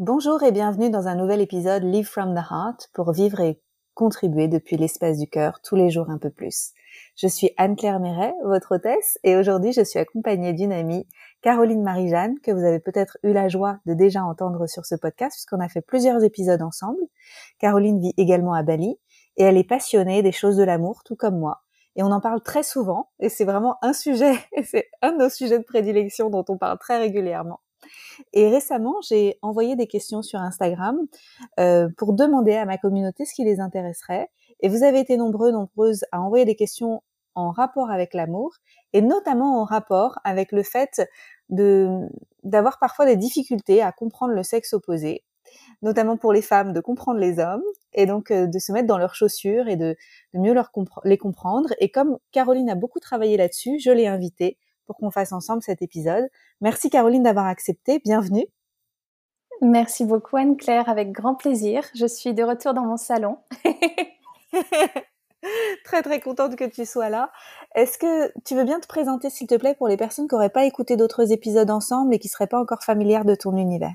Bonjour et bienvenue dans un nouvel épisode Live from the Heart pour vivre et contribuer depuis l'espace du cœur tous les jours un peu plus. Je suis Anne-Claire Méret, votre hôtesse, et aujourd'hui je suis accompagnée d'une amie, Caroline Marie-Jeanne, que vous avez peut-être eu la joie de déjà entendre sur ce podcast puisqu'on a fait plusieurs épisodes ensemble. Caroline vit également à Bali et elle est passionnée des choses de l'amour, tout comme moi. Et on en parle très souvent, et c'est vraiment un sujet, c'est un de nos sujets de prédilection dont on parle très régulièrement. Et récemment, j'ai envoyé des questions sur Instagram euh, pour demander à ma communauté ce qui les intéresserait. Et vous avez été nombreux, nombreuses à envoyer des questions en rapport avec l'amour et notamment en rapport avec le fait d'avoir parfois des difficultés à comprendre le sexe opposé, notamment pour les femmes de comprendre les hommes et donc euh, de se mettre dans leurs chaussures et de, mieux les comprendre. Et comme Caroline a beaucoup travaillé là-dessus, je l'ai invitée pour qu'on fasse ensemble cet épisode. Merci Caroline d'avoir accepté. Bienvenue. Merci beaucoup Anne-Claire, avec grand plaisir. Je suis de retour dans mon salon. très très contente que tu sois là. Est-ce que tu veux bien te présenter s'il te plaît pour les personnes qui n'auraient pas écouté d'autres épisodes ensemble et qui ne seraient pas encore familières de ton univers?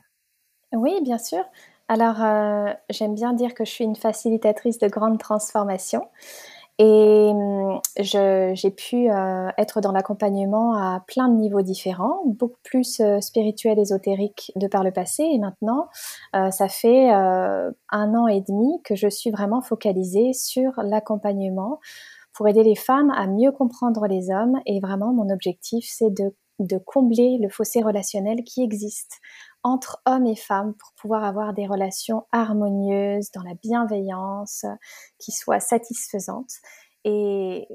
Oui, bien sûr. Alors, euh, j'aime bien dire que je suis une facilitatrice de grandes transformations. Et hum, j'ai pu euh, être dans l'accompagnement à plein de niveaux différents, beaucoup plus euh, spirituel, ésotérique de par le passé. Et maintenant, euh, ça fait un an et demi que je suis vraiment focalisée sur l'accompagnement pour aider les femmes à mieux comprendre les hommes. Et vraiment, mon objectif, c'est de, de combler le fossé relationnel qui existe entre hommes et femmes pour pouvoir avoir des relations harmonieuses, dans la bienveillance, qui soient satisfaisantes. Et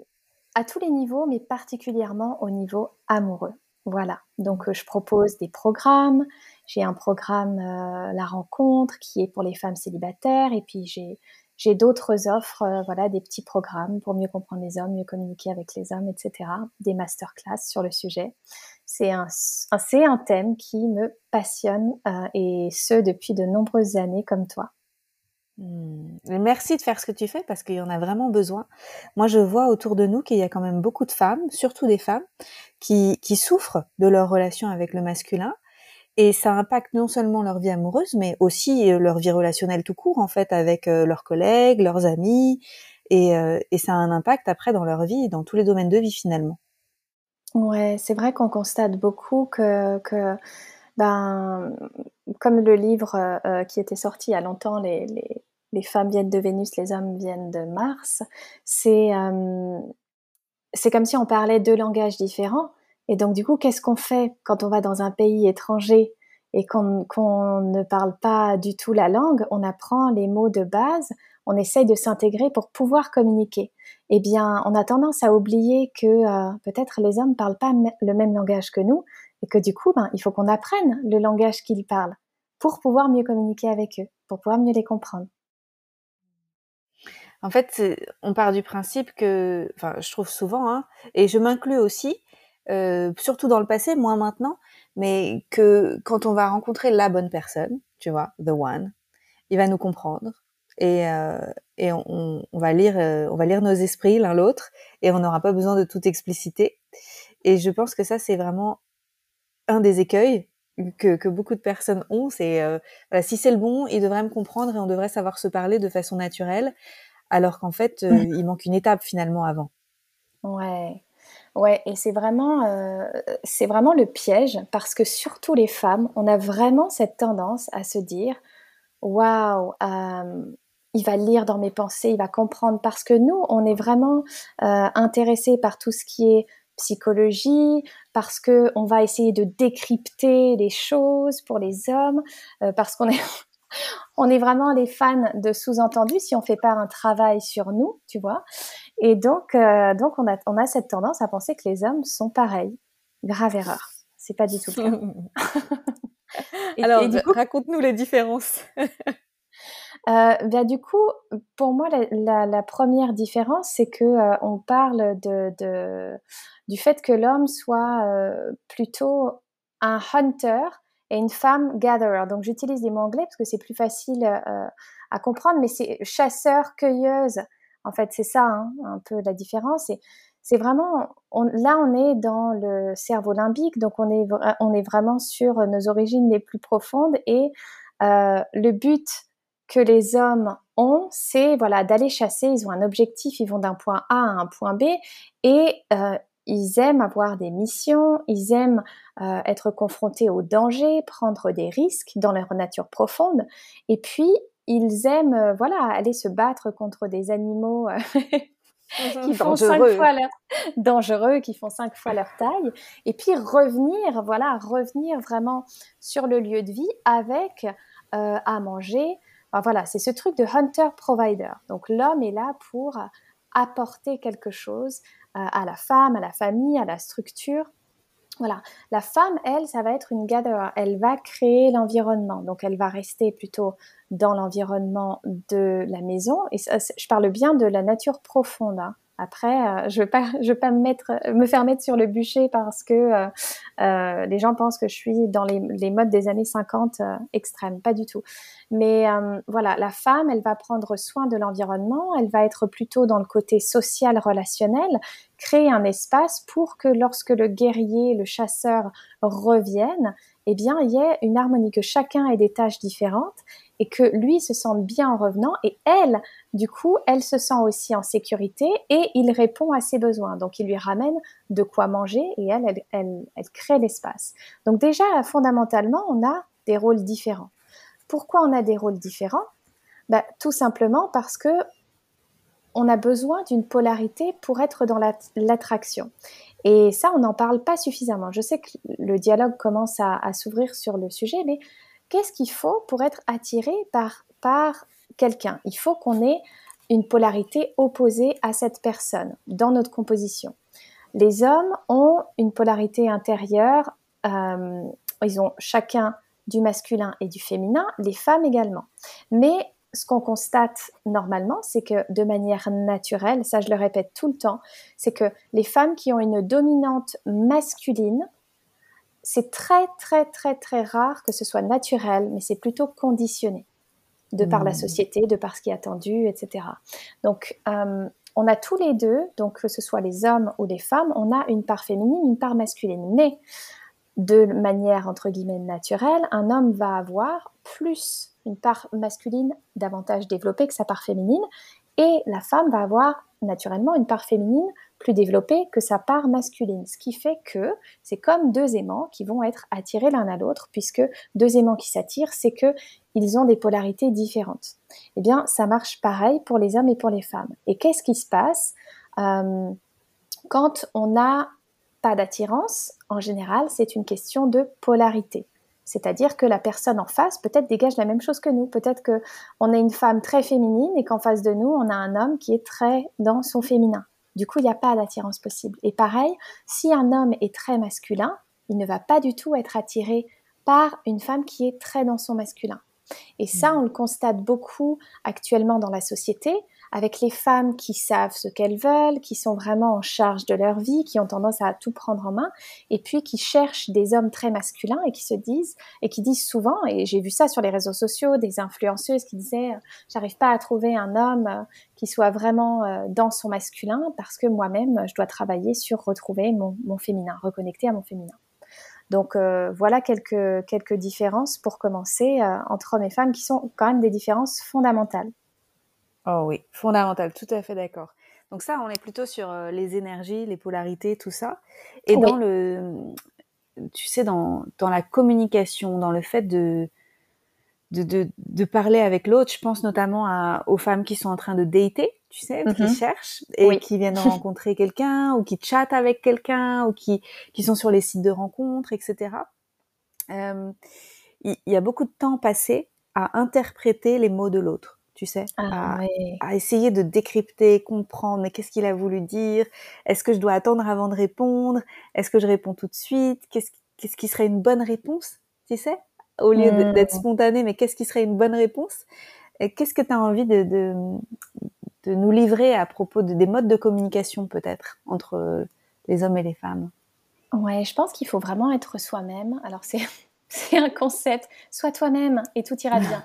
à tous les niveaux, mais particulièrement au niveau amoureux. Voilà, donc euh, je propose des programmes. J'ai un programme euh, La Rencontre qui est pour les femmes célibataires et puis j'ai j'ai d'autres offres, euh, voilà, des petits programmes pour mieux comprendre les hommes, mieux communiquer avec les hommes, etc. Des masterclass sur le sujet. C'est un, c'est un thème qui me passionne euh, et ce depuis de nombreuses années comme toi. Hmm. Merci de faire ce que tu fais parce qu'il y en a vraiment besoin. Moi, je vois autour de nous qu'il y a quand même beaucoup de femmes, surtout des femmes, qui, qui souffrent de leur relation avec le masculin et ça impacte non seulement leur vie amoureuse, mais aussi euh, leur vie relationnelle tout court, en fait, avec euh, leurs collègues, leurs amis, et, et ça a un impact après dans leur vie, dans tous les domaines de vie finalement. Ouais, c'est vrai qu'on constate beaucoup que, ben, comme le livre qui était sorti il y a longtemps, les, les, les, femmes viennent de Vénus, les hommes viennent de Mars, c'est c'est comme si on parlait deux langages différents. Et donc, du coup, qu'est-ce qu'on fait quand on va dans un pays étranger et qu'on ne parle pas du tout la langue? On apprend les mots de base, on essaye de s'intégrer pour pouvoir communiquer. Eh bien, on a tendance à oublier que euh, peut-être les hommes ne parlent pas le même langage que nous et que du coup, ben, il faut qu'on apprenne le langage qu'ils parlent pour pouvoir mieux communiquer avec eux, pour pouvoir mieux les comprendre. En fait, on part du principe que, enfin, je trouve souvent, hein, et je m'inclus aussi, euh, surtout dans le passé, moins maintenant, mais que quand on va rencontrer la bonne personne, tu vois, the one, il va nous comprendre et, euh, et on, on, va lire, euh, on va lire nos esprits l'un l'autre et on n'aura pas besoin de tout expliciter. Et je pense que ça c'est vraiment un des écueils que, que beaucoup de personnes ont. C'est euh, voilà, si c'est le bon, il devrait me comprendre et on devrait savoir se parler de façon naturelle, alors qu'en fait il manque une étape finalement avant. Ouais, Ouais, et c'est vraiment, euh, c'est vraiment le piège parce que surtout les femmes, on a vraiment cette tendance à se dire, waouh, il va lire dans mes pensées, il va comprendre parce que nous, on est vraiment euh, intéressés par tout ce qui est psychologie, parce que on va essayer de décrypter les choses pour les hommes, euh, parce qu'on est on est vraiment les fans de sous-entendus si on fait pas un travail sur nous, tu vois. Et donc, euh, donc on, a, on a cette tendance à penser que les hommes sont pareils. Grave erreur. C'est pas du tout le Alors, raconte-nous les différences. Euh, bah, du coup, pour moi, la, la, première différence, c'est que euh, on parle de, de, du fait que l'homme soit euh, plutôt un hunter et une femme gatherer. Donc, j'utilise des mots anglais parce que c'est plus facile euh, à comprendre, mais c'est chasseur-cueilleuse. En fait, c'est ça hein, un peu la différence. Et c'est vraiment, là, on est dans le cerveau limbique, donc on est, on est vraiment sur nos origines les plus profondes et le but que les hommes ont, c'est voilà d'aller chasser. Ils ont un objectif, ils vont d'un point A à un point B et ils aiment avoir des missions, ils aiment euh, être confrontés aux dangers, prendre des risques dans leur nature profonde, et puis ils aiment euh, voilà aller se battre contre des animaux euh, qui font cinq fois leur dangereux, qui font cinq fois leur taille, et puis revenir voilà revenir vraiment sur le lieu de vie avec à manger. Voilà, c'est ce truc de hunter provider. Donc l'homme est là pour apporter quelque chose à la femme, à la famille, à la structure. Voilà, la femme, elle, ça va être une gatherer. Elle va créer l'environnement. Donc, elle va rester plutôt dans l'environnement de la maison. Et je parle bien de la nature profonde. Hein. Après, euh, je ne vais pas, je vais pas me faire mettre sur le bûcher parce que euh, euh, les gens pensent que je suis dans les, modes des années 50 extrêmes. Pas du tout. Mais voilà, la femme, elle va prendre soin de l'environnement. Elle va être plutôt dans le côté social, relationnel, créer un espace pour que lorsque le guerrier, le chasseur reviennent, eh bien, il y ait une harmonie, que chacun ait des tâches différentes et que lui se sente bien en revenant et elle, du coup, elle se sent aussi en sécurité et il répond à ses besoins. Donc, il lui ramène de quoi manger et elle, elle, elle, crée l'espace. Donc, déjà, fondamentalement, on a des rôles différents. Pourquoi on a des rôles différents? Ben, Tout simplement parce que on a besoin d'une polarité pour être dans l'attraction. Et ça, on n'en parle pas suffisamment. Je sais que le dialogue commence à, s'ouvrir sur le sujet, mais qu'est-ce qu'il faut pour être attiré par, par quelqu'un? Il faut qu'on ait une polarité opposée à cette personne dans notre composition. Les hommes ont une polarité intérieure, euh, ils ont chacun du masculin et du féminin, les femmes également. Mais ce qu'on constate normalement, c'est que de manière naturelle, ça je le répète tout le temps, c'est que les femmes qui ont une dominante masculine, c'est très très très très rare que ce soit naturel, mais c'est plutôt conditionné de par la hmm. société, de par ce qui est attendu, etc. Donc euh, on a tous les deux, donc que ce soit les hommes ou les femmes, on a une part féminine, une part masculine. Mais de manière entre guillemets naturelle, un homme va avoir plus une part masculine davantage développée que sa part féminine, et la femme va avoir naturellement une part féminine plus développée que sa part masculine. Ce qui fait que c'est comme deux aimants qui vont être attirés l'un à l'autre, puisque deux aimants qui s'attirent, c'est que ils ont des polarités différentes. Eh bien, ça marche pareil pour les hommes et pour les femmes. Et qu'est-ce qui se passe? Euh, quand on n'a pas d'attirance En général, c'est une question de polarité. C'est-à-dire que la personne en face peut-être dégage la même chose que nous. Peut-être que on est une femme très féminine et qu'en face de nous, on a un homme qui est très dans son féminin. Du coup, il n'y a pas d'attirance possible. Et pareil, si un homme est très masculin, il ne va pas du tout être attiré par une femme qui est très dans son masculin. Et ça, mmh. on le constate beaucoup actuellement dans la société avec les femmes qui savent ce qu'elles veulent, qui sont vraiment en charge de leur vie, qui ont tendance à tout prendre en main, et puis qui cherchent des hommes très masculins et qui se disent, et qui disent souvent, et j'ai vu ça sur les réseaux sociaux, des influenceuses qui disaient, j'arrive pas à trouver un homme euh, qui soit vraiment euh, dans son masculin parce que moi-même, je dois travailler sur retrouver mon, féminin, reconnecter à mon féminin. Donc euh, voilà quelques, quelques différences pour commencer entre hommes et femmes qui sont quand même des différences fondamentales. Oh oui, fondamental, tout à fait d'accord. Donc ça, on est plutôt sur euh, les énergies, les polarités, tout ça. Et dans le, tu sais, dans, dans la communication, dans le fait de, de, de, parler avec l'autre, je pense notamment à, aux femmes qui sont en train de dater, tu sais, qui mm-hmm. cherchent et qui viennent rencontrer quelqu'un ou qui chattent avec quelqu'un ou qui, qui sont sur les sites de rencontres, etc. Euh, il y, a beaucoup de temps passé à interpréter les mots de l'autre tu sais, ah, à, essayer de décrypter, comprendre, mais qu'est-ce qu'il a voulu dire? Est-ce que je dois attendre avant de répondre? Est-ce que je réponds tout de suite? Qu'est-ce qui serait une bonne réponse, tu sais? Au lieu d'être mmh. spontané, mais qu'est-ce qui serait une bonne réponse? Qu'est-ce que tu as envie de, de, de, nous livrer à propos de, des modes de communication peut-être entre les hommes et les femmes? Ouais, je pense qu'il faut vraiment être soi-même. Alors c'est c'est un concept. Sois toi-même et tout ira bien.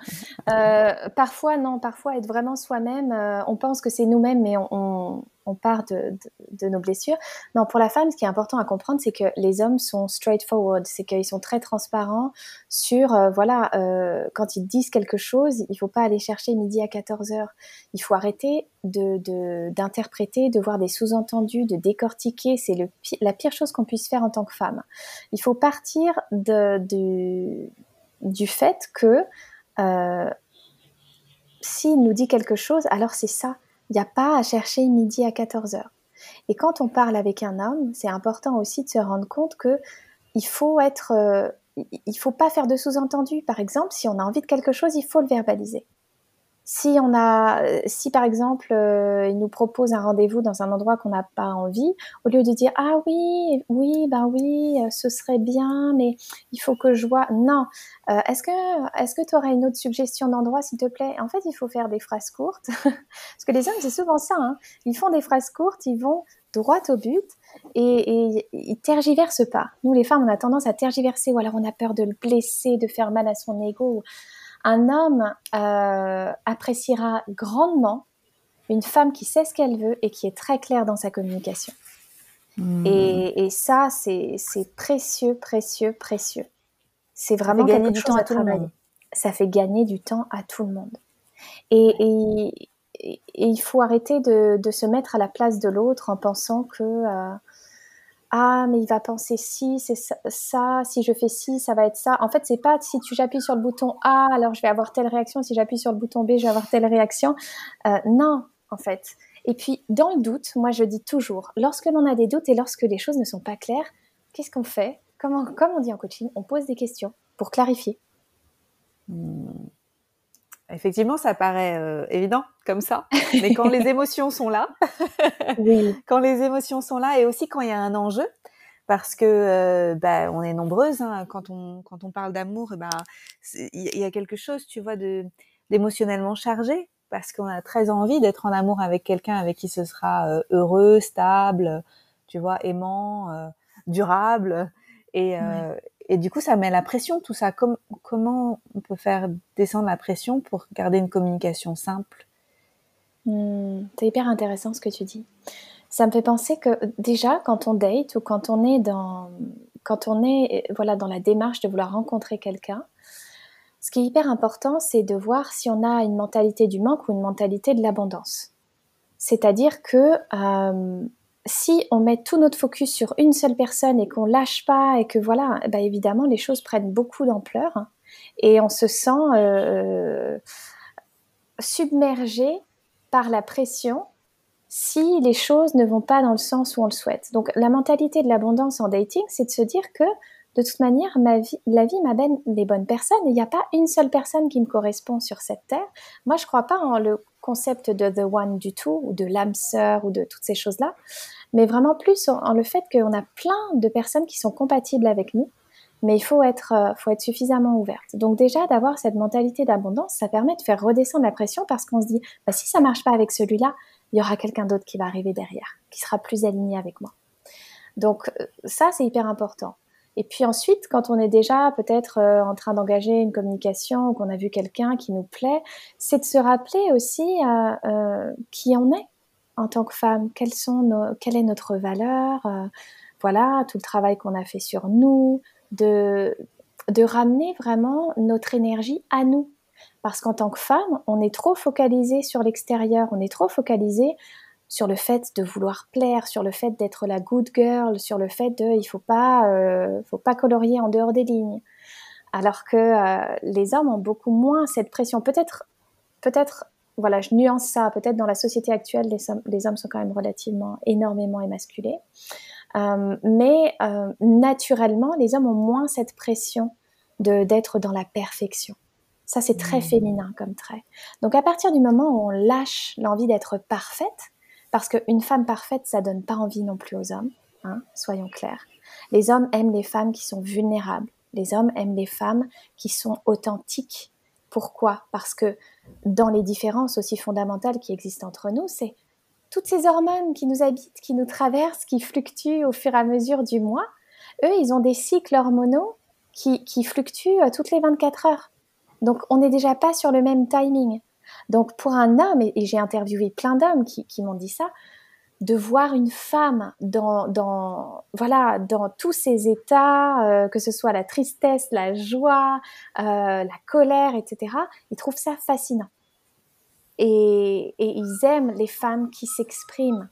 Euh, parfois, non, parfois être vraiment soi-même, euh, on pense que c'est nous-mêmes, mais on, on part de, nos blessures. Non, pour la femme, ce qui est important à comprendre, c'est que les hommes sont straightforward, c'est qu'ils sont très transparents sur, euh, voilà, euh, quand ils disent quelque chose, il faut pas aller chercher midi à 14 heures. Il faut arrêter d'interpréter, de, voir des sous-entendus, de décortiquer. C'est la pire chose qu'on puisse faire en tant que femme. Il faut partir de, du fait que euh, s'il nous dit quelque chose, alors c'est ça. Il n'y a pas à chercher midi à 14 heures. Et quand on parle avec un homme, c'est important aussi de se rendre compte que il faut être, euh, il faut pas faire de sous-entendu. Par exemple, si on a envie de quelque chose, il faut le verbaliser. Si on a, si par exemple, euh, il nous propose un rendez-vous dans un endroit qu'on n'a pas envie, au lieu de dire ah oui, oui, ben oui, euh, ce serait bien, mais il faut que je vois. Non. Euh, est-ce que, est-ce que tu aurais une autre suggestion d'endroit, s'il te plaît? En fait, il faut faire des phrases courtes, parce que les hommes c'est souvent ça. Hein. Ils font des phrases courtes, ils vont droit au but et, et, ils tergiversent pas. Nous, les femmes, on a tendance à tergiverser, ou alors on a peur de le blesser, de faire mal à son ego un homme euh, appréciera grandement une femme qui sait ce qu'elle veut et qui est très claire dans sa communication. Hmm. Et, ça, c'est précieux, précieux, précieux. C'est vraiment gagner du temps à, tout le monde. Ça fait gagner du temps à tout le monde. Et, il faut arrêter de, se mettre à la place de l'autre en pensant que euh, ah mais il va penser si c'est ça, si je fais ci ça va être ça. En fait c'est pas si tu j'appuie sur le bouton A alors je vais avoir telle réaction. Si j'appuie sur le bouton B je vais avoir telle réaction. Euh, non en fait. Et puis dans le doute moi je dis toujours lorsque l'on a des doutes et lorsque les choses ne sont pas claires qu'est-ce qu'on fait? Comme on dit en coaching on pose des questions pour clarifier. Hmm. Effectivement, ça paraît euh, évident comme ça, mais quand les émotions sont là, quand les émotions sont là, et aussi quand il y a un enjeu, parce que euh, bah, on est nombreuses hein, quand on quand on parle d'amour, bah il y, a quelque chose, tu vois, de d'émotionnellement chargé, parce qu'on a très envie d'être en amour avec quelqu'un avec qui ce sera euh, heureux, stable, tu vois, aimant, durable, et, et du coup, ça met la pression, tout ça. comment on peut faire descendre la pression pour garder une communication simple? Hmm, C'est hyper intéressant ce que tu dis. Ça me fait penser que déjà, quand on date ou quand on est dans, quand on est, voilà, dans la démarche de vouloir rencontrer quelqu'un, ce qui est hyper important, c'est de voir si on a une mentalité du manque ou une mentalité de l'abondance. C'est-à-dire que euh, si on met tout notre focus sur une seule personne et qu'on lâche pas et que voilà, bah évidemment les choses prennent beaucoup d'ampleur et on se sent euh, submergé par la pression si les choses ne vont pas dans le sens où on le souhaite. Donc la mentalité de l'abondance en dating, c'est de se dire que de toute manière, ma vie, la vie m'amène les bonnes personnes. Il n'y a pas une seule personne qui me correspond sur cette terre. Moi, je ne crois pas en le concept de the one du tout ou de l'âme sœur ou de toutes ces choses-là mais vraiment plus en, le fait qu'on a plein de personnes qui sont compatibles avec nous, mais il faut être, euh, faut être suffisamment ouverte. Donc déjà, d'avoir cette mentalité d'abondance, ça permet de faire redescendre la pression parce qu'on se dit, bah, si ça marche pas avec celui-là, il y aura quelqu'un d'autre qui va arriver derrière, qui sera plus aligné avec moi. Donc euh, ça, c'est hyper important. Et puis ensuite, quand on est déjà peut-être euh, en train d'engager une communication ou qu'on a vu quelqu'un qui nous plaît, c'est de se rappeler aussi qui on est en tant que femme, quelle est notre valeur, euh, voilà, tout le travail qu'on a fait sur nous, de, de ramener vraiment notre énergie à nous. Parce qu'en tant que femme, on est trop focalisé sur l'extérieur, on est trop focalisé sur le fait de vouloir plaire, sur le fait d'être la good girl, sur le fait de il faut pas euh, faut pas colorier en dehors des lignes. Alors que euh, les hommes ont beaucoup moins cette pression. Peut-être peut-être voilà, je nuance ça. Peut-être dans la société actuelle, les hommes, sont quand même relativement énormément émasculés. Euh, mais naturellement, les hommes ont moins cette pression de d'être dans la perfection. Ça, c'est très mmh. féminin comme trait. Donc, à partir du moment où on lâche l'envie d'être parfaite, parce qu'une femme parfaite, ça donne pas envie non plus aux hommes, hein, soyons clairs. Les hommes aiment les femmes qui sont vulnérables. Les hommes aiment les femmes qui sont authentiques. Pourquoi? Parce que dans les différences aussi fondamentales qui existent entre nous, c'est toutes ces hormones qui nous habitent, qui nous traversent, qui fluctuent au fur et à mesure du mois. Eux, ils ont des cycles hormonaux qui, fluctuent euh, toutes les 24 heures. Donc, on n'est déjà pas sur le même timing. Donc, pour un homme, et, j'ai interviewé plein d'hommes qui, m'ont dit ça, de voir une femme dans, voilà, dans tous ses états, euh, que ce soit la tristesse, la joie, euh, la colère, etc., ils trouvent ça fascinant. Et, et ils aiment les femmes qui s'expriment.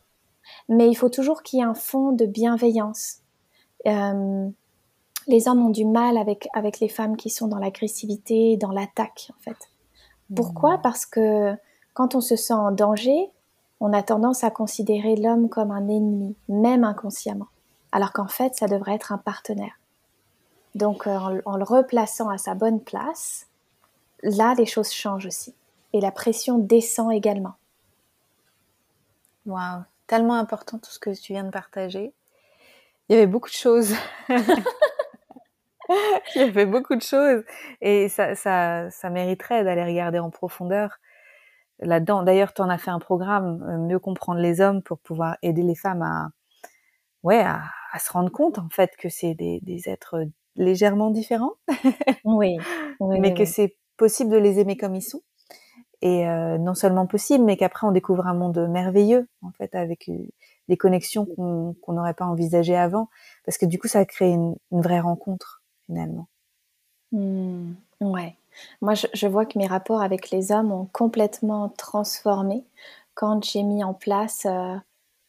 Mais il faut toujours qu'il y ait un fond de bienveillance. Euh, les hommes ont du mal avec, avec les femmes qui sont dans l'agressivité, dans l'attaque, en fait. Pourquoi? Parce que quand on se sent en danger, on a tendance à considérer l'homme comme un ennemi, même inconsciemment, alors qu'en fait, ça devrait être un partenaire. Donc, euh, en, le replaçant à sa bonne place, là, les choses changent aussi. Et la pression descend également. Waouh, tellement important tout ce que tu viens de partager. Il y avait beaucoup de choses. Il y avait beaucoup de choses. Et ça, ça, ça mériterait d'aller regarder en profondeur là-dedans. D'ailleurs, tu en as fait un programme, euh, mieux comprendre les hommes pour pouvoir aider les femmes à, ouais, à, se rendre compte en fait que c'est des, des, êtres légèrement différents. oui, Mais que c'est possible de les aimer comme ils sont. Et euh, non seulement possible, mais qu'après on découvre un monde merveilleux en fait avec euh, des connexions qu'on n'aurait pas envisagées avant, parce que du coup ça crée une, une vraie rencontre finalement. Mmh, ouais. Moi, je, vois que mes rapports avec les hommes ont complètement transformé quand j'ai mis en place euh,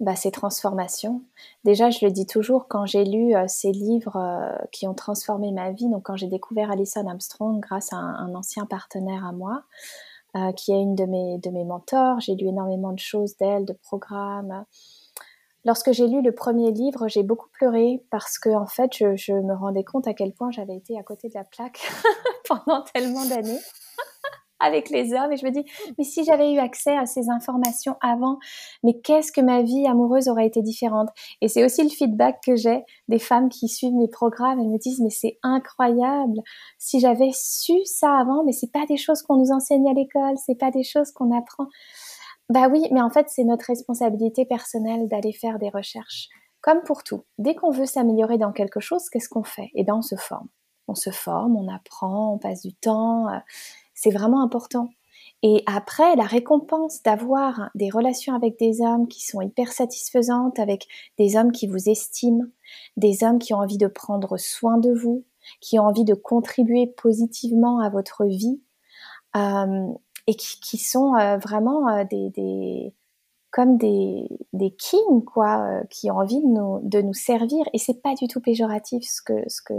bah, ces transformations. Déjà, je le dis toujours, quand j'ai lu euh, ces livres euh, qui ont transformé ma vie, donc quand j'ai découvert Alison Armstrong grâce à un, ancien partenaire à moi, qui est une de mes, de mes mentors, j'ai lu énormément de choses d'elle, de programmes. Lorsque j'ai lu le premier livre, j'ai beaucoup pleuré parce que en fait, je, me rendais compte à quel point j'avais été à côté de la plaque pendant tellement d'années avec les hommes. Et je me dis mais si j'avais eu accès à ces informations avant mais qu'est-ce que ma vie amoureuse aurait été différente? Et c'est aussi le feedback que j'ai des femmes qui suivent mes programmes. Elles me disent mais c'est incroyable. Si j'avais su ça avant mais c'est pas des choses qu'on nous enseigne à l'école c'est pas des choses qu'on apprend bah oui, mais en fait, c'est notre responsabilité personnelle d'aller faire des recherches. Comme pour tout, dès qu'on veut s'améliorer dans quelque chose, qu'est-ce qu'on fait? Eh bien, on se forme. On se forme, on apprend, on passe du temps. Euh, c'est vraiment important. Et après, la récompense d'avoir des relations avec des hommes qui sont hyper satisfaisantes, avec des hommes qui vous estiment, des hommes qui ont envie de prendre soin de vous, qui ont envie de contribuer positivement à votre vie, euh, et qui, sont euh, vraiment euh, des, comme des, des kings quoi, euh, qui ont envie de nous, de nous servir. Et c'est pas du tout péjoratif ce que, ce que,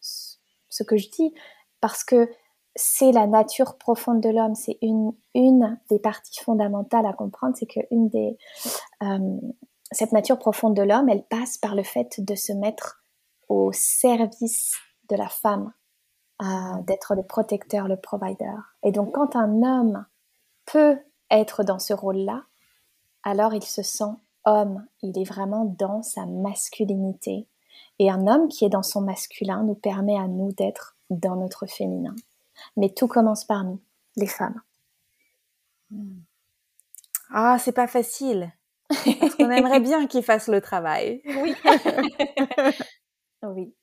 ce que je dis, parce que c'est la nature profonde de l'homme. C'est une, une des parties fondamentales à comprendre, c'est que une des, cette nature profonde de l'homme, elle passe par le fait de se mettre au service de la femme d'être le protecteur, le provider. Et donc quand un homme peut être dans ce rôle-là, alors il se sent homme, il est vraiment dans sa masculinité. Et un homme qui est dans son masculin nous permet à nous d'être dans notre féminin. Mais tout commence par nous, les femmes. Hmm. Ah, c'est pas facile. Parce qu'on aimerait bien qu'il fasse le travail. Oui. oui.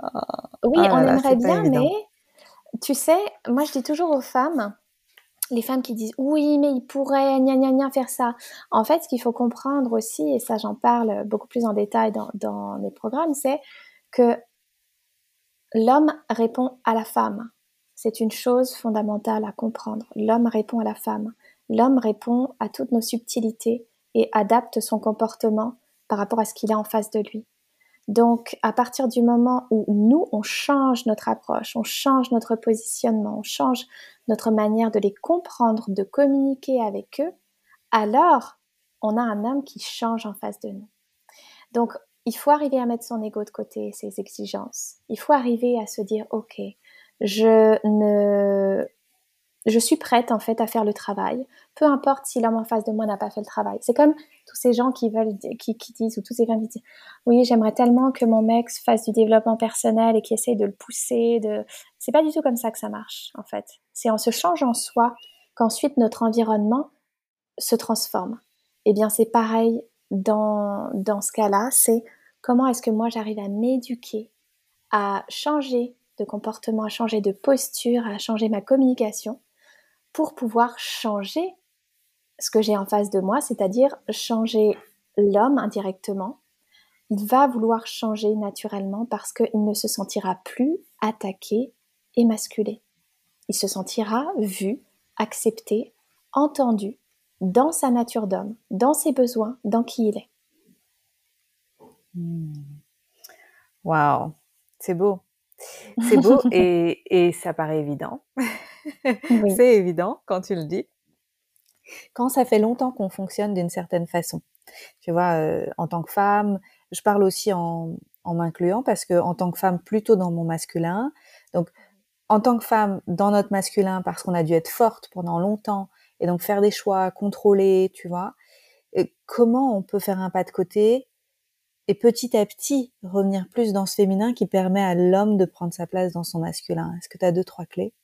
Oui, ah on aimerait bien, mais tu sais, moi je dis toujours aux femmes, les femmes qui disent oui, mais il pourrait gna gna gna faire ça. En fait, ce qu'il faut comprendre aussi, et ça j'en parle beaucoup plus en détail dans, dans mes programmes, c'est que l'homme répond à la femme. C'est une chose fondamentale à comprendre. L'homme répond à la femme. L'homme répond à toutes nos subtilités et adapte son comportement par rapport à ce qu'il a en face de lui. Donc, à partir du moment où nous, on change notre approche, on change notre positionnement, on change notre manière de les comprendre, de communiquer avec eux, alors on a un homme qui change en face de nous. Donc, il faut arriver à mettre son ego de côté, ses exigences. Il faut arriver à se dire, OK, je ne je suis prête en fait à faire le travail, peu importe si l'homme en face de moi n'a pas fait le travail. C'est comme tous ces gens qui veulent, qui, disent ou tous ces femmes qui disent, oui, j'aimerais tellement que mon mec fasse du développement personnel et qui essaye de le pousser. De, c'est pas du tout comme ça que ça marche en fait. C'est en se changeant soi qu'ensuite notre environnement se transforme. Eh bien, c'est pareil dans dans ce cas-là. C'est comment est-ce que moi j'arrive à m'éduquer, à changer de comportement, à changer de posture, à changer ma communication pour pouvoir changer ce que j'ai en face de moi, c'est-à-dire changer l'homme indirectement. Il va vouloir changer naturellement parce qu'il ne se sentira plus attaqué, émasculé. Il se sentira vu, accepté, entendu dans sa nature d'homme, dans ses besoins, dans qui il est. Hmm. Waouh, c'est beau. C'est beau et, ça paraît évident. c'est évident quand tu le dis. Quand ça fait longtemps qu'on fonctionne d'une certaine façon. Tu vois, euh, en tant que femme, je parle aussi en, en m'incluant parce que en tant que femme, plutôt dans mon masculin. Donc, en tant que femme, dans notre masculin, parce qu'on a dû être forte pendant longtemps et donc faire des choix, contrôler, tu vois. Et comment on peut faire un pas de côté et petit à petit revenir plus dans ce féminin qui permet à l'homme de prendre sa place dans son masculin? Est-ce que tu as deux, trois clés?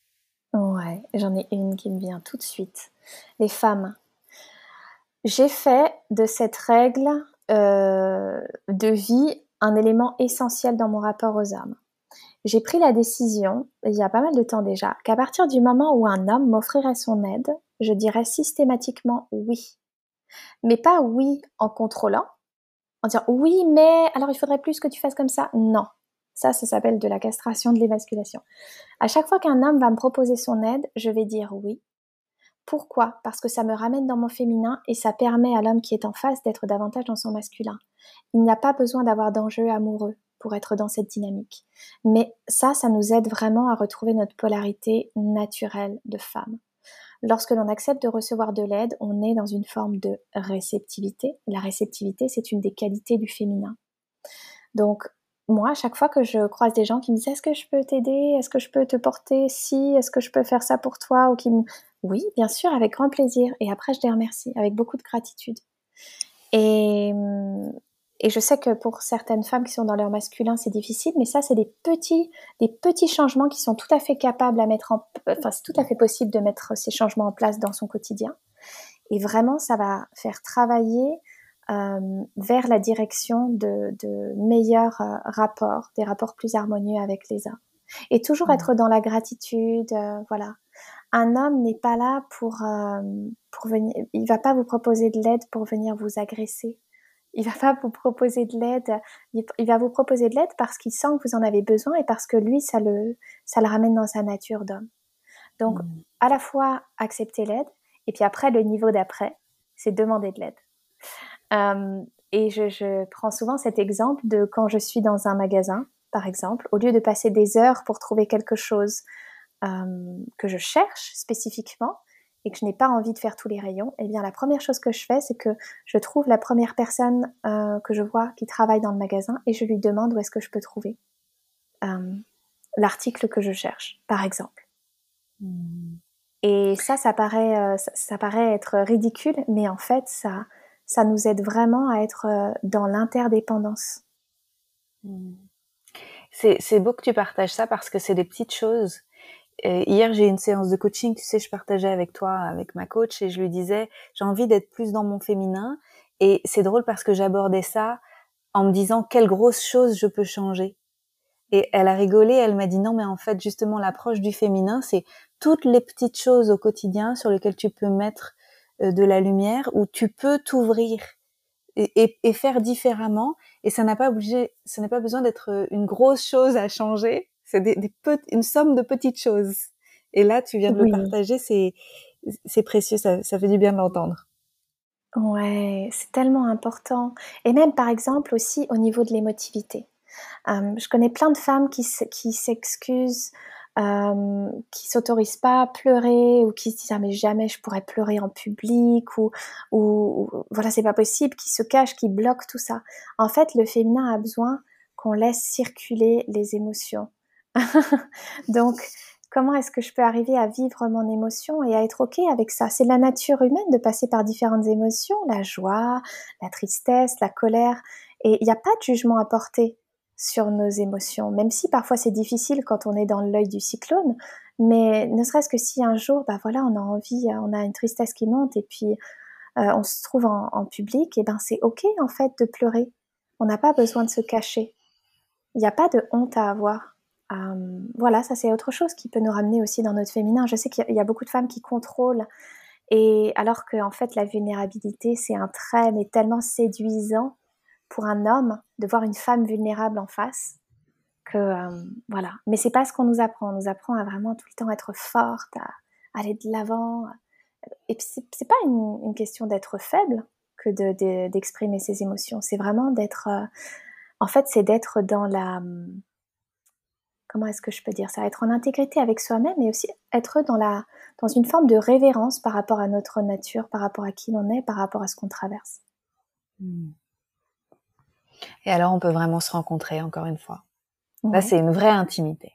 Ouais, j'en ai une qui me vient tout de suite. Les femmes. J'ai fait de cette règle euh, de vie un élément essentiel dans mon rapport aux hommes. J'ai pris la décision, il y a pas mal de temps déjà, qu'à partir du moment où un homme m'offrirait son aide, je dirais systématiquement oui. Mais pas oui en contrôlant, en disant oui, mais alors il faudrait plus que tu fasses comme ça. Non. Ça, ça s'appelle de la castration, de l'émasculation. À chaque fois qu'un homme va me proposer son aide, je vais dire oui. Pourquoi? Parce que ça me ramène dans mon féminin et ça permet à l'homme qui est en face d'être davantage dans son masculin. Il n'a pas besoin d'avoir d'enjeux amoureux pour être dans cette dynamique. Mais ça, ça nous aide vraiment à retrouver notre polarité naturelle de femme. Lorsque l'on accepte de recevoir de l'aide, on est dans une forme de réceptivité. La réceptivité, c'est une des qualités du féminin. Donc, moi, à chaque fois que je croise des gens qui me disent Est-ce que je peux t'aider? Est-ce que je peux te porter? Si Est-ce que je peux faire ça pour toi? Ou qui me... Oui, bien sûr, avec grand plaisir. Et après, je les remercie avec beaucoup de gratitude. Et hum, et je sais que pour certaines femmes qui sont dans leur masculin, c'est difficile, mais ça, c'est des petits, des petits changements qui sont tout à fait capables à mettre en, enfin, c'est tout à fait possible de mettre ces changements en place dans son quotidien. Et vraiment, ça va faire travailler vers la direction de, de meilleurs euh, rapports, des rapports plus harmonieux avec les hommes. Et toujours être dans la gratitude, euh, voilà. Un homme n'est pas là pour, euh, pour venir, il va pas vous proposer de l'aide pour venir vous agresser il va pas vous proposer de l'aide. Il va vous proposer de l'aide parce qu'il sent que vous en avez besoin et parce que lui, ça le, ça le ramène dans sa nature d'homme. Donc, mmh. à la fois accepter l'aide et puis après, le niveau d'après, c'est demander de l'aide. Euh, et je, je, prends souvent cet exemple de quand je suis dans un magasin, par exemple, au lieu de passer des heures pour trouver quelque chose euh, que je cherche spécifiquement, et que je n'ai pas envie de faire tous les rayons, eh bien la première chose que je fais, c'est que je trouve la première personne euh, que je vois qui travaille dans le magasin et je lui demande où est-ce que je peux trouver euh, l'article que je cherche, par exemple. Hmm. Et ça, ça paraît, euh, ça, paraît être ridicule, mais en fait, ça, ça nous aide vraiment à être dans l'interdépendance. Hmm. C'est beau que tu partages ça parce que c'est des petites choses hier, j'ai une séance de coaching, tu sais, je partageais avec toi, avec ma coach, et je lui disais, j'ai envie d'être plus dans mon féminin. Et c'est drôle parce que j'abordais ça en me disant, quelle grosse chose je peux changer. Et elle a rigolé, elle m'a dit, non, mais en fait, justement, l'approche du féminin, c'est toutes les petites choses au quotidien sur lesquelles tu peux mettre euh, de la lumière, où tu peux t'ouvrir et, et, faire différemment. Et ça n'a pas obligé, ça n'a pas besoin d'être une grosse chose à changer c'est des, des une somme de petites choses. Et là, tu viens de le partager, c'est, c'est précieux, ça, ça fait du bien de l'entendre. Ouais, c'est tellement important. Et même, par exemple, aussi au niveau de l'émotivité. Euh, je connais plein de femmes qui, qui s'excusent, euh, qui s'autorisent pas à pleurer ou qui se disent ah mais jamais je pourrais pleurer en public ou, ou, voilà c'est pas possible, qui se cachent, qui bloquent tout ça. En fait, le féminin a besoin qu'on laisse circuler les émotions, Donc, comment est-ce que je peux arriver à vivre mon émotion et à être OK avec ça? C'est la nature humaine de passer par différentes émotions, la joie, la tristesse, la colère. Et il n'y a pas de jugement à porter sur nos émotions, même si parfois c'est difficile quand on est dans l'œil du cyclone. Mais ne serait-ce que si un jour, bah voilà, on a envie, on a une tristesse qui monte et puis euh, on se trouve en, public, et ben c'est ok en fait de pleurer. On n'a pas besoin de se cacher. Il n'y a pas de honte à avoir. Euh, voilà, ça c'est autre chose qui peut nous ramener aussi dans notre féminin. Je sais qu'il y, a beaucoup de femmes qui contrôlent Et alors que en fait la vulnérabilité c'est un trait mais tellement séduisant pour un homme de voir une femme vulnérable en face que euh, voilà. Mais c'est pas ce qu'on nous apprend. On nous apprend à vraiment tout le temps être forte, à, aller de l'avant. Et puis c'est pas une, question d'être faible que d'exprimer ses émotions. C'est vraiment d'être. Euh, en fait, c'est d'être dans la. Comment est-ce que je peux dire ça? Être en intégrité avec soi-même et aussi être dans la dans une forme de révérence par rapport à notre nature, par rapport à qui l'on est, par rapport à ce qu'on traverse. Hmm. Et alors, on peut vraiment se rencontrer encore une fois. Là, c'est une vraie intimité.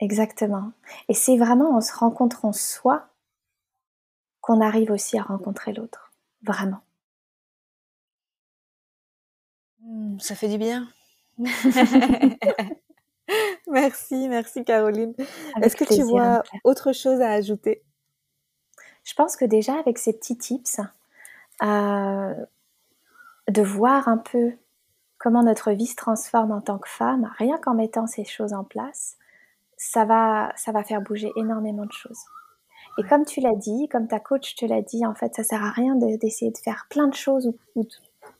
Exactement. Et c'est vraiment en se rencontrant soi qu'on arrive aussi à rencontrer l'autre. Vraiment. Hmm, ça fait du bien. merci, merci Caroline. Est-ce que tu vois autre chose à ajouter? Je pense que déjà avec ces petits tips, euh, de voir un peu comment notre vie se transforme en tant que femme, rien qu'en mettant ces choses en place, ça va, ça va faire bouger énormément de choses. Et comme tu l'as dit, comme ta coach te l'a dit, en fait, ça sert à rien d'essayer de, faire plein de choses ou,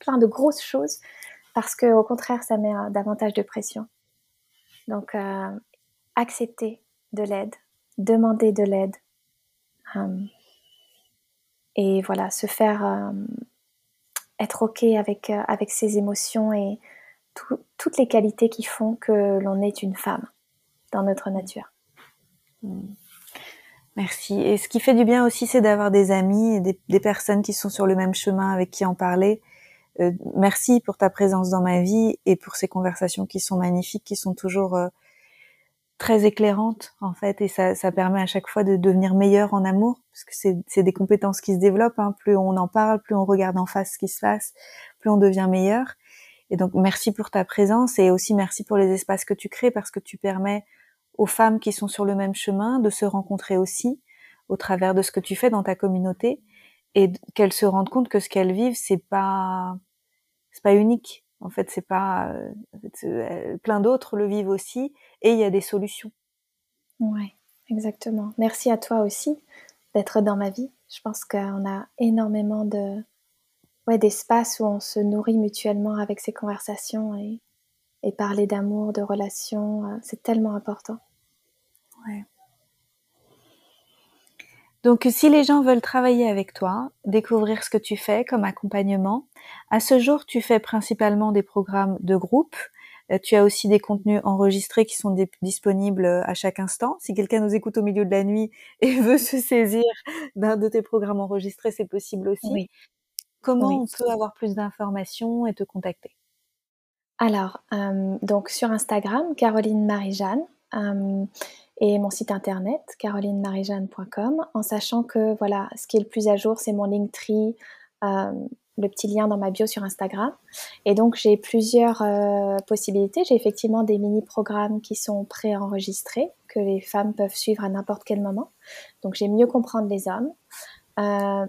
plein de grosses choses, parce que au contraire, ça met euh, davantage de pression. Donc, euh, accepter de l'aide, demander de l'aide, euh, et voilà, se faire être ok avec avec ses émotions et toutes les qualités qui font que l'on est une femme dans notre nature. Hmm. Merci. Et ce qui fait du bien aussi, c'est d'avoir des amis et des, personnes qui sont sur le même chemin avec qui en parler. Euh, merci pour ta présence dans ma vie et pour ces conversations qui sont magnifiques, qui sont toujours euh, très éclairantes en fait, et ça, ça, permet à chaque fois de devenir meilleur en amour, parce que c'est des compétences qui se développent. Hein. Plus on en parle, plus on regarde en face ce qui se passe, plus on devient meilleur. Et donc merci pour ta présence et aussi merci pour les espaces que tu crées parce que tu permets aux femmes qui sont sur le même chemin de se rencontrer aussi au travers de ce que tu fais dans ta communauté et qu'elles se rendent compte que ce qu'elles vivent c'est pas c'est pas unique en fait c'est pas euh, plein d'autres le vivent aussi et il y a des solutions. Ouais exactement. Merci à toi aussi d'être dans ma vie. Je pense qu'on a énormément de ouais d'espace où on se nourrit mutuellement avec ces conversations et, et parler d'amour de relations euh, c'est tellement important. Donc, si les gens veulent travailler avec toi, découvrir ce que tu fais comme accompagnement, à ce jour, tu fais principalement des programmes de groupe. Euh, tu as aussi des contenus enregistrés qui sont disponibles euh, à chaque instant. Si quelqu'un nous écoute au milieu de la nuit et veut se saisir d'un de tes programmes enregistrés, c'est possible aussi. Comment on peut avoir plus d'informations et te contacter? Alors, euh, donc sur Instagram, Caroline Marie-Jeanne et mon site internet carolinemarijeanne.com en sachant que voilà, ce qui est le plus à jour, c'est mon Linktree, euh, le petit lien dans ma bio sur Instagram. Et donc j'ai plusieurs euh, possibilités. J'ai effectivement des mini-programmes qui sont pré-enregistrés que les femmes peuvent suivre à n'importe quel moment. Donc j'ai mieux comprendre les hommes. Euh,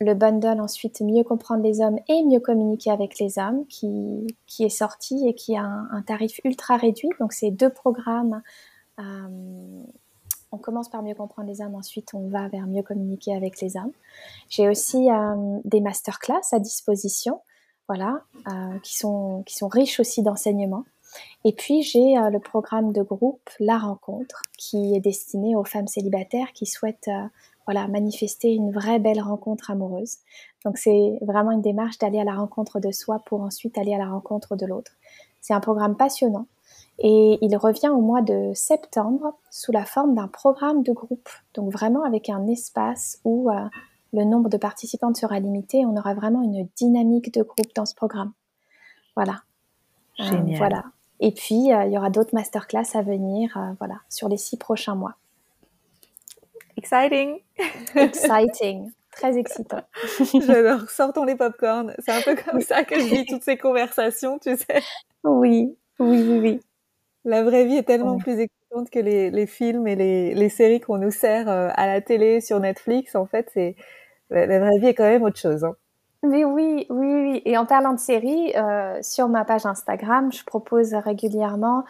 le bundle ensuite mieux comprendre les hommes et mieux communiquer avec les hommes qui, est sorti et qui a un, un tarif ultra réduit. Donc c'est deux programmes euh, on commence par mieux comprendre les âmes, ensuite on va vers mieux communiquer avec les âmes. J'ai aussi euh, des masterclass à disposition, voilà, euh, qui, sont, riches aussi d'enseignements. Et puis j'ai le programme de groupe La Rencontre, qui est destiné aux femmes célibataires qui souhaitent voilà, manifester une vraie belle rencontre amoureuse. Donc c'est vraiment une démarche d'aller à la rencontre de soi pour ensuite aller à la rencontre de l'autre. C'est un programme passionnant et il revient au mois de septembre sous la forme d'un programme de groupe, donc vraiment avec un espace où euh, le nombre de participantes sera limité. On aura vraiment une dynamique de groupe dans ce programme. Voilà. Euh, Génial. voilà. Et puis, euh, il y aura d'autres masterclass à venir voilà, sur les six prochains mois. Exciting Exciting Très excitant. J'adore. Sortons les popcorns. C'est un peu comme ça que je vis toutes ces conversations, tu sais. Oui, oui, oui, oui. La vraie vie est tellement plus excitante que les, les films et les, les séries qu'on nous sert euh, à la télé, sur Netflix. En fait, c'est la vraie vie est quand même autre chose. Hein. Mais oui, oui, oui. Et en parlant de séries, euh, sur ma page Instagram, je propose régulièrement,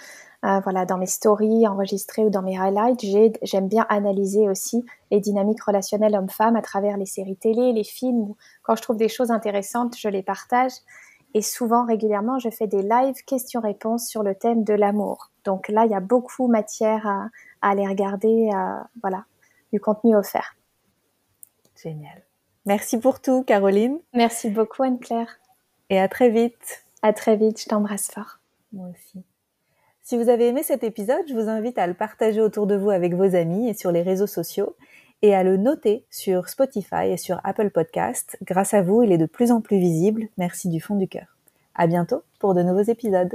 euh, voilà, dans mes stories enregistrées ou dans mes highlights, j'aime bien analyser aussi les dynamiques relationnelles hommes-femmes à travers les séries télé, les films. Quand je trouve des choses intéressantes, je les partage. Et souvent, régulièrement, je fais des lives questions-réponses sur le thème de l'amour. Donc là, il y a beaucoup matière à, à aller regarder, euh, voilà, du contenu offert. Génial. Merci pour tout, Caroline. Merci beaucoup, Anne-Claire. Et à très vite. À très vite, je t'embrasse fort. Moi aussi. Si vous avez aimé cet épisode, je vous invite à le partager autour de vous avec vos amis et sur les réseaux sociaux et à le noter sur Spotify et sur Apple Podcast. Grâce à vous, il est de plus en plus visible. Merci du fond du cœur. À bientôt pour de nouveaux épisodes.